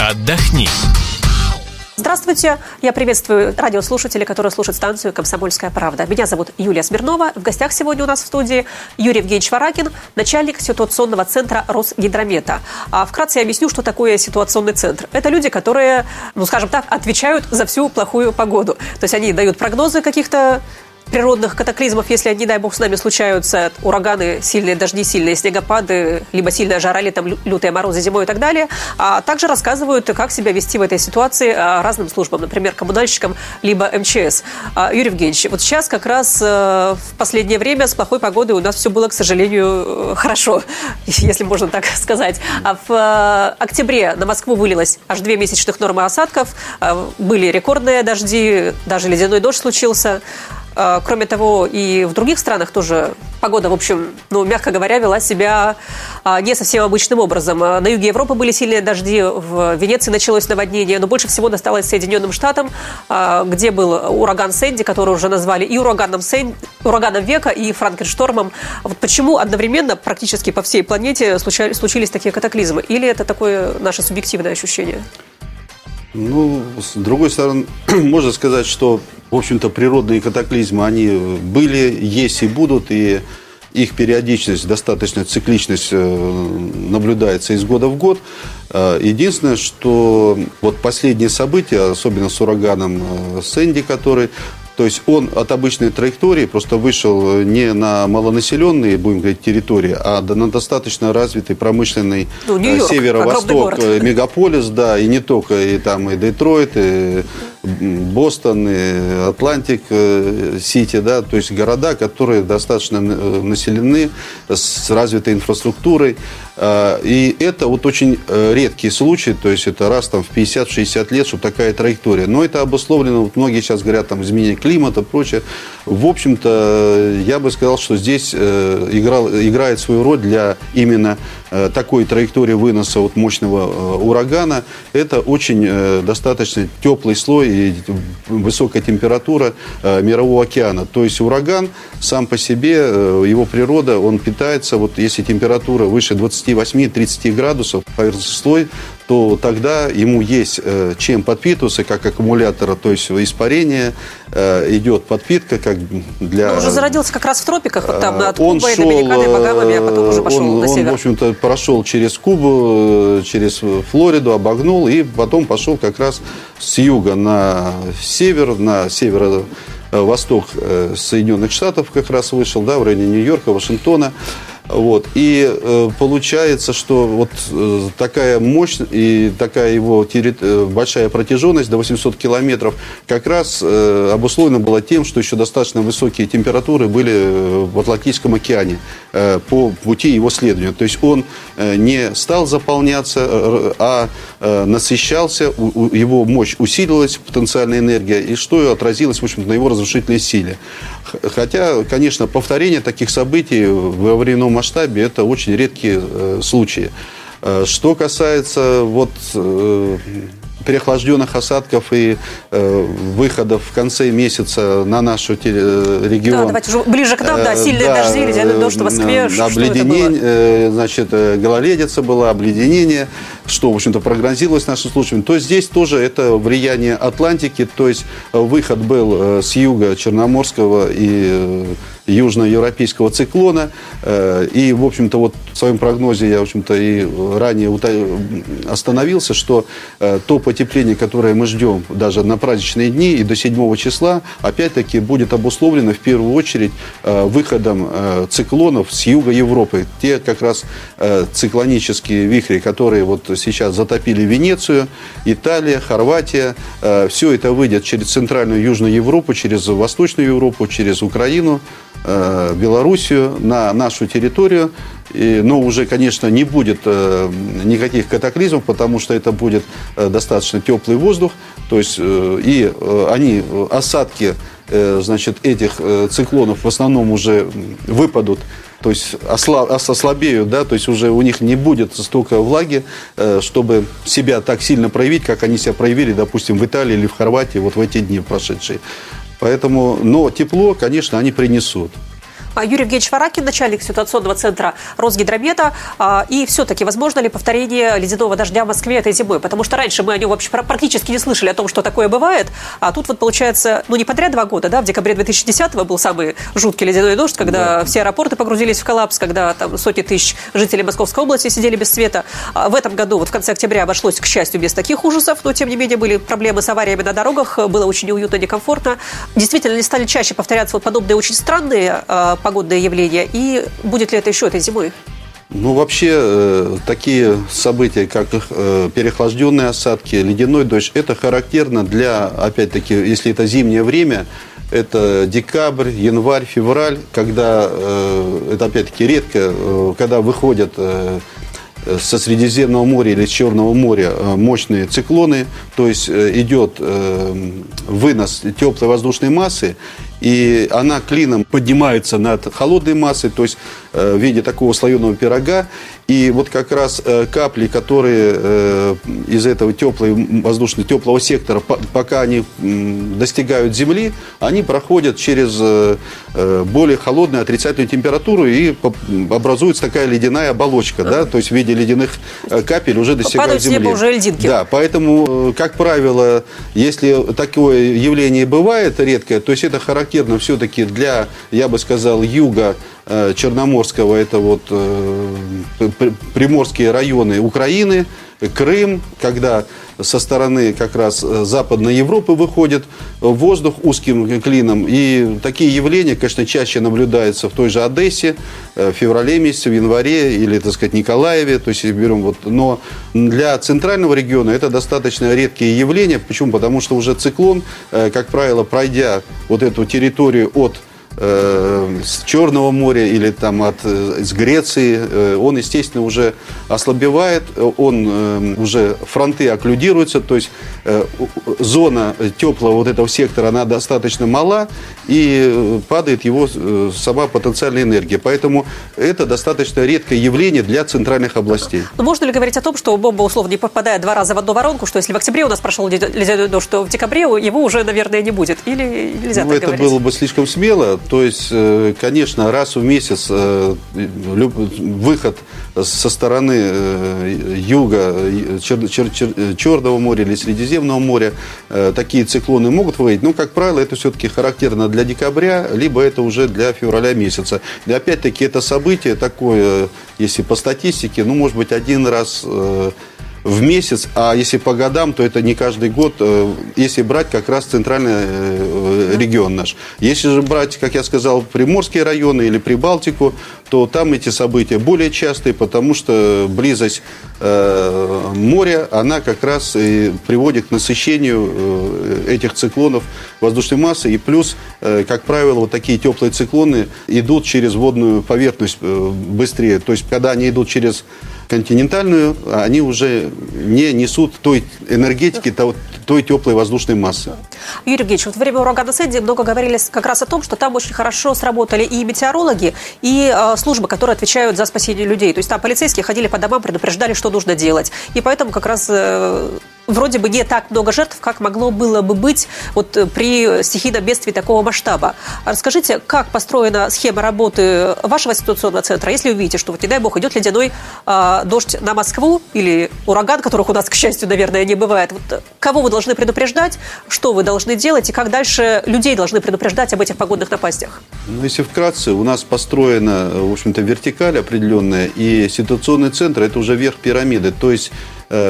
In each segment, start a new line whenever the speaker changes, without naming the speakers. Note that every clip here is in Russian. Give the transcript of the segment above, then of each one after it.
Отдохни.
Здравствуйте, я приветствую радиослушателей, которые слушают станцию «Комсомольская правда». Меня зовут Юлия Смирнова. В гостях сегодня у нас в студии Юрий Евгеньевич Варакин, начальник ситуационного центра Росгидромета. А вкратце я объясню, что такое ситуационный центр. Это люди, которые, ну скажем так, отвечают за всю плохую погоду. То есть они дают прогнозы каких-то природных катаклизмов, если они, дай бог, с нами случаются, ураганы, сильные дожди, сильные снегопады, либо сильная жара, летом лютые морозы зимой и так далее, а также рассказывают, как себя вести в этой ситуации а, разным службам, например, коммунальщикам, либо МЧС. А, Юрий Евгеньевич, вот сейчас как раз э, в последнее время с плохой погодой у нас все было, к сожалению, э, хорошо, если можно так сказать. А в э, октябре на Москву вылилось аж две месячных нормы осадков, были рекордные дожди, даже ледяной дождь случился. А, кроме того, и в других странах тоже погода, в общем, ну, мягко говоря, вела себя а, не совсем обычным образом. А, на юге Европы были сильные дожди, в Венеции началось наводнение, но больше всего досталось Соединенным Штатам, где был ураган Сэнди, который уже назвали и ураганом, Сэнди, ураганом века, и Франкенштормом. Вот почему одновременно практически по всей планете случались, такие катаклизмы? Или это такое наше субъективное ощущение?
Ну, с другой стороны, можно сказать, что, в общем-то, природные катаклизмы, они были, есть и будут, и их периодичность, достаточная цикличность э, наблюдается из года в год. Э, единственное, что вот последние события, особенно с ураганом э, Сэнди, который то есть он от обычной траектории просто вышел не на малонаселенные, будем говорить, территории, а на достаточно развитый промышленный ну, северо-восток мегаполис, да, и не только, и там и Детройт, и Бостон, и Атлантик э, Сити, да, то есть города, которые достаточно э, населены с развитой инфраструктурой. Э, и это вот очень редкий случай, то есть это раз там в 50-60 лет, что такая траектория. Но это обусловлено, вот многие сейчас говорят, там, изменение климата, прочее. В общем-то, я бы сказал, что здесь играл, играет свою роль для именно такой траектории выноса от мощного урагана. Это очень достаточно теплый слой и высокая температура э, мирового океана. То есть ураган сам по себе, э, его природа, он питается, вот если температура выше 28-30 градусов, поверхностный слой, то тогда ему есть э, чем подпитываться, как аккумулятора, то есть испарение, идет подпитка, как для...
Он уже зародился как раз в тропиках, вот там от он Кубы, шел, Доминиканы, Багамами, а потом уже пошел
он,
на север.
Он, в общем-то, прошел через Кубу, через Флориду, обогнул, и потом пошел как раз с юга на север, на северо-восток э, Соединенных Штатов как раз вышел, да, в районе Нью-Йорка, Вашингтона. Вот. И э, получается, что вот э, такая мощь и такая его терри... э, большая протяженность до 800 километров как раз э, обусловлена была тем, что еще достаточно высокие температуры были э, в Атлантическом океане э, по пути его следования. То есть он э, не стал заполняться, э, а э, насыщался, у, у, его мощь усилилась, потенциальная энергия, и что отразилось, в общем на его разрушительной силе. Хотя, конечно, повторение таких событий во временном масштабе это очень редкие э, случаи. Э, что касается вот э, переохлажденных осадков и э, выходов в конце месяца на нашу э, регион. Да,
давайте уже ближе к нам, да, сильные да, дожди, ледяной дождь в Москве.
Обледенение, э, значит, гололедица была, обледенение, что, в общем-то, прогнозировалось нашим случаем. То здесь тоже это влияние Атлантики, то есть выход был с юга Черноморского и южноевропейского циклона. Э, и, в общем-то, вот в своем прогнозе я, в общем-то, и ранее остановился, что э, то потепление, которое мы ждем даже на праздничные дни и до 7 числа, опять-таки будет обусловлено в первую очередь э, выходом циклонов с юга Европы. Те как раз циклонические вихри, которые вот сейчас затопили Венецию, Италия, Хорватия, все это выйдет через Центральную Южную Европу, через Восточную Европу, через Украину, Э, Белоруссию, на нашу территорию. Но уже, конечно, не будет э, никаких катаклизмов, потому что это будет э, достаточно теплый воздух. То есть и они, осадки значит, этих циклонов в основном уже выпадут то есть ослаб, ослабеют, да, то есть уже у них не будет столько влаги, чтобы себя так сильно проявить, как они себя проявили, допустим, в Италии или в Хорватии вот в эти дни прошедшие. Поэтому, но тепло, конечно, они принесут.
А, Юрий Евгеньевич Варакин, начальник ситуационного центра Росгидромета. А, и все-таки возможно ли повторение ледяного дождя в Москве этой зимой? Потому что раньше мы о нем вообще практически не слышали о том, что такое бывает. А тут вот получается, ну не подряд два года, да, в декабре 2010 был самый жуткий ледяной дождь, когда да. все аэропорты погрузились в коллапс, когда там сотни тысяч жителей Московской области сидели без света. А в этом году, вот в конце октября, обошлось, к счастью, без таких ужасов, но тем не менее были проблемы с авариями на дорогах, было очень неуютно, некомфортно. Действительно, не стали чаще повторяться вот подобные очень странные погодные явления, и будет ли это еще этой зимой?
Ну, вообще, э, такие события, как э, переохлажденные осадки, ледяной дождь, это характерно для, опять-таки, если это зимнее время, это декабрь, январь, февраль, когда, э, это опять-таки редко, э, когда выходят со Средиземного моря или Черного моря мощные циклоны, то есть идет вынос теплой воздушной массы, и она клином поднимается над холодной массой, то есть в виде такого слоеного пирога, и вот как раз э, капли, которые э, из этого теплой, воздушного теплого сектора, пока они достигают Земли, они проходят через э, более холодную отрицательную температуру и образуется такая ледяная оболочка, да, то есть в виде ледяных капель уже достигают Падают Земли.
уже льдинки.
Да, поэтому, как правило, если такое явление бывает редкое, то есть это характерно все-таки для, я бы сказал, юга Э, Черноморского, это вот э, приморские районы Украины, Крым, когда со стороны как раз э, Западной Европы выходит воздух узким клином. И такие явления, конечно, чаще наблюдаются в той же Одессе в феврале месяце, в январе или, так сказать, Николаеве. То есть, берем вот, но для центрального региона это достаточно редкие явления. Почему? Потому что уже циклон, как правило, пройдя вот эту территорию от Э, с Черного моря или там от, из Греции, э, он, естественно, уже ослабевает, он э, уже фронты окклюдируются, то есть зона теплого вот этого сектора, она достаточно мала, и падает его сама потенциальная энергия. Поэтому это достаточно редкое явление для центральных областей.
Но можно ли говорить о том, что бомба условно не попадает два раза в одну воронку, что если в октябре у нас прошел ледяной дождь, то в декабре его уже, наверное, не будет? Или нельзя ну,
так это говорить? было бы слишком смело. То есть, э, конечно, раз в месяц э, выход со стороны э, юга Черного моря или Средиземного моря такие циклоны могут выйти. Но, как правило, это все-таки характерно для декабря, либо это уже для февраля месяца. И опять-таки это событие такое, если по статистике, ну, может быть, один раз в месяц, а если по годам, то это не каждый год, э, если брать как раз центральный э, регион наш. Если же брать, как я сказал, приморские районы или Прибалтику, то там эти события более частые, потому что близость э, моря, она как раз и приводит к насыщению этих циклонов воздушной массы. И плюс, как правило, вот такие теплые циклоны идут через водную поверхность быстрее. То есть, когда они идут через континентальную, они уже не несут той энергетики, той, теплой воздушной массы.
Юрий Евгеньевич, вот во время урагана Сэдди много говорили как раз о том, что там очень хорошо сработали и метеорологи, и э, службы, которые отвечают за спасение людей. То есть там полицейские ходили по домам, предупреждали, что нужно делать. И поэтому как раз э, вроде бы не так много жертв, как могло было бы быть вот э, при стихийном бедствии такого масштаба. Расскажите, как построена схема работы вашего ситуационного центра, если вы видите, что, вот, не дай бог, идет ледяной э, дождь на Москву или ураган, которых у нас, к счастью, наверное, не бывает. Вот, кого вы должны предупреждать, что вы должны делать и как дальше людей должны предупреждать об этих погодных напастях?
Ну, если вкратце, у нас построена, в общем-то, вертикаль определенная, и ситуационный центр – это уже верх пирамиды. То есть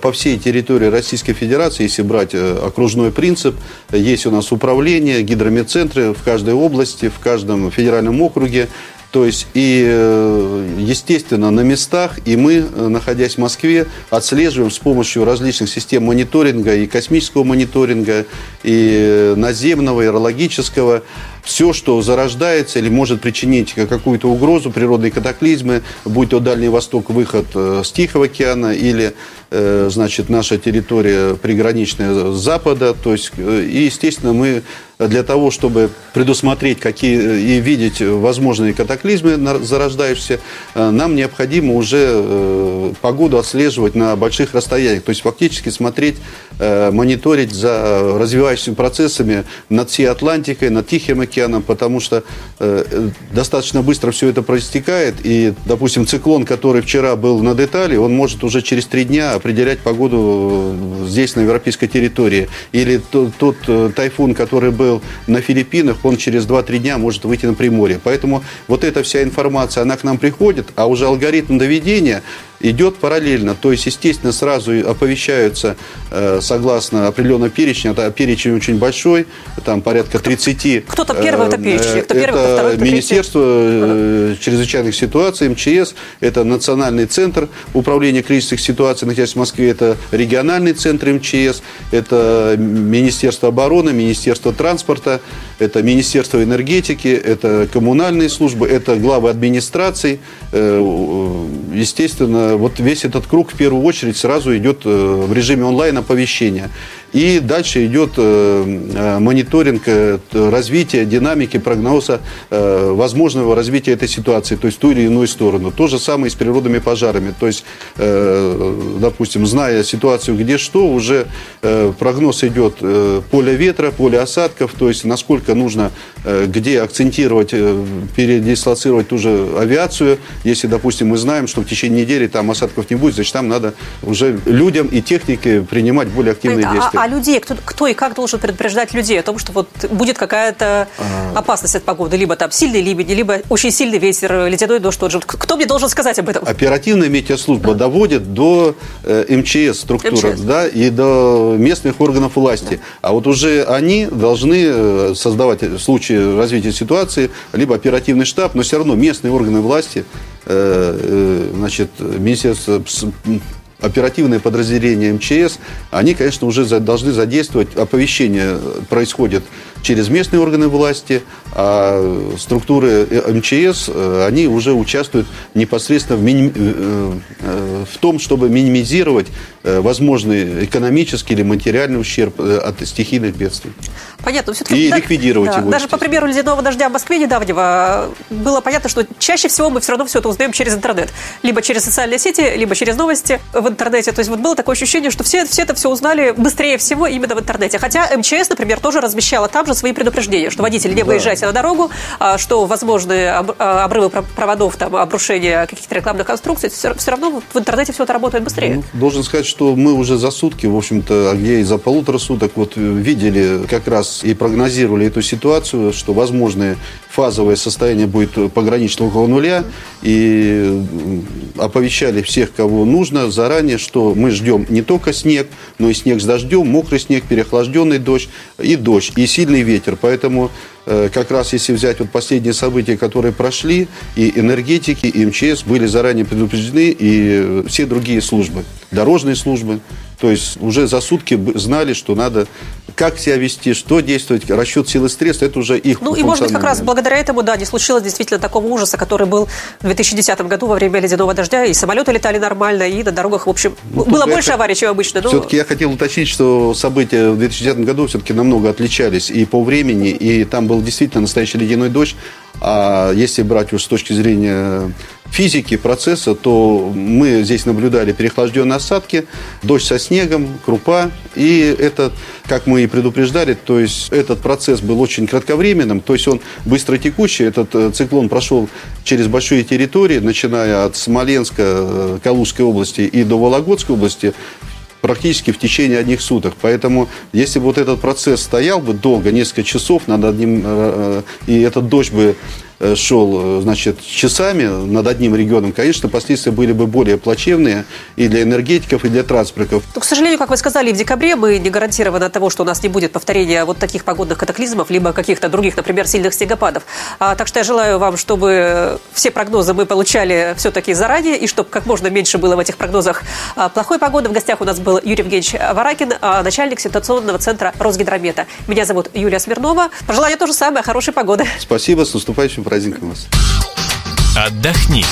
по всей территории Российской Федерации, если брать э, окружной принцип, есть у нас управление, гидрометцентры в каждой области, в каждом федеральном округе. То есть, и, э, естественно, на местах, и мы, находясь в Москве, отслеживаем с помощью различных систем мониторинга, и космического мониторинга, и наземного, и аэрологического, все, что зарождается или может причинить какую-то угрозу, природные катаклизмы, будь то Дальний Восток, выход с Тихого океана или Э, значит, наша территория приграничная с запада. То есть, э, и, естественно, мы для того, чтобы предусмотреть какие и видеть возможные катаклизмы зарождающиеся, нам необходимо уже погоду отслеживать на больших расстояниях. То есть фактически смотреть, мониторить за развивающимися процессами над всей Атлантикой, над Тихим океаном, потому что достаточно быстро все это проистекает. И, допустим, циклон, который вчера был над Италией, он может уже через три дня определять погоду здесь, на европейской территории. Или тот, тот э, тайфун, который был на Филиппинах, он через 2-3 дня может выйти на Приморье. Поэтому вот эта вся информация, она к нам приходит, а уже алгоритм доведения идет параллельно. То есть, естественно, сразу оповещаются э, согласно определенного перечня. Это перечень очень большой, там порядка 30.
Кто-то первый это перечень, кто первый,
это кто второй, кто Министерство э, чрезвычайных ситуаций, МЧС, это Национальный центр управления кризисных ситуаций, находящийся в Москве, это региональный центр МЧС, это Министерство обороны, Министерство транспорта, это Министерство энергетики, это коммунальные службы, это главы администраций. Э, естественно, вот весь этот круг в первую очередь сразу идет э, в режиме онлайн оповещения. И дальше идет э, э, мониторинг э, развития, динамики, прогноза возможного развития этой ситуации, то есть ту или иную сторону. То же самое и с природными пожарами. То есть, допустим, зная ситуацию, где что, уже прогноз идет поле ветра, поле осадков, то есть насколько нужно, где акцентировать, передислоцировать ту же авиацию. Если, допустим, мы знаем, что в течение недели там осадков не будет, значит, там надо уже людям и технике принимать более активные
а,
действия.
А людей, кто, кто и как должен предупреждать людей о том, что вот будет какая-то опасность от погоды, либо там сильный ливень, либо очень сильный ветер, ледяной дождь тот же. Кто мне должен сказать об этом?
Оперативная метеослужба доводит до э, МЧС структуры, МЧС. да, и до местных органов власти. Да. А вот уже они должны э, создавать в случае развития ситуации либо оперативный штаб, но все равно местные органы власти, э, значит, Министерство оперативные подразделения МЧС, они, конечно, уже должны задействовать, оповещение происходит через местные органы власти, а структуры э, МЧС, э, они уже участвуют непосредственно в, миним... Э, в том, чтобы минимизировать возможный экономический или материальный ущерб от стихийных бедствий.
Понятно.
Все-таки, и да, ликвидировать да, его.
Даже по примеру ледяного дождя в Москве недавнего было понятно, что чаще всего мы все равно все это узнаем через интернет. Либо через социальные сети, либо через новости в интернете. То есть вот было такое ощущение, что все, все это все узнали быстрее всего именно в интернете. Хотя МЧС, например, тоже размещала там же свои предупреждения, что водители не да. выезжайте на дорогу, а, что возможны обрывы проводов, там, обрушение каких-то рекламных конструкций, все, все равно в интернете все это работает быстрее.
Ну, должен сказать, что мы уже за сутки, в общем-то, а где и за полутора суток вот видели как раз и прогнозировали эту ситуацию, что возможные фазовое состояние будет погранично около нуля, и оповещали всех, кого нужно, заранее, что мы ждем не только снег, но и снег с дождем, мокрый снег, переохлажденный дождь и дождь, и сильный ветер. Поэтому э, как раз если взять вот последние события, которые прошли, и энергетики, и МЧС были заранее предупреждены, и все другие службы, дорожные службы, то есть уже за сутки знали, что надо как себя вести, что действовать, расчет силы стресса, это уже их
Ну и может быть как раз благодаря этому, да, не случилось действительно такого ужаса, который был в 2010 году во время ледяного дождя, и самолеты летали нормально, и на дорогах, в общем, ну, было больше я, аварий, чем обычно.
Но... Все-таки я хотел уточнить, что события в 2010 году все-таки намного отличались и по времени, и там был действительно настоящий ледяной дождь, а если брать уж с точки зрения физики процесса, то мы здесь наблюдали переохлажденные осадки, дождь со снегом, крупа. И это, как мы и предупреждали, то есть этот процесс был очень кратковременным, то есть он быстротекущий. Этот э, циклон прошел через большие территории, начиная от Смоленска, э, Калужской области и до Вологодской области практически в течение одних суток. Поэтому, если бы вот этот процесс стоял бы долго, несколько часов над одним, э, и этот дождь бы шел, э, значит, часами над одним регионом, конечно, последствия были бы более плачевные и для энергетиков, и для транспортников.
Но, к сожалению, как вы сказали, в декабре мы не гарантированы от того, что у нас не будет повторения вот таких погодных катаклизмов, либо каких-то других, например, сильных снегопадов. А, так что я желаю вам, чтобы все прогнозы мы получали все-таки заранее, и чтобы как можно меньше было в этих прогнозах а, плохой погоды. В гостях у нас был Юрий Евгеньевич Варакин, а, начальник ситуационного центра Росгидромета. Меня зовут Юлия Смирнова. Пожелаю то же самое, хорошей погоды.
Спасибо, с наступающим праздником вас.
Отдохни.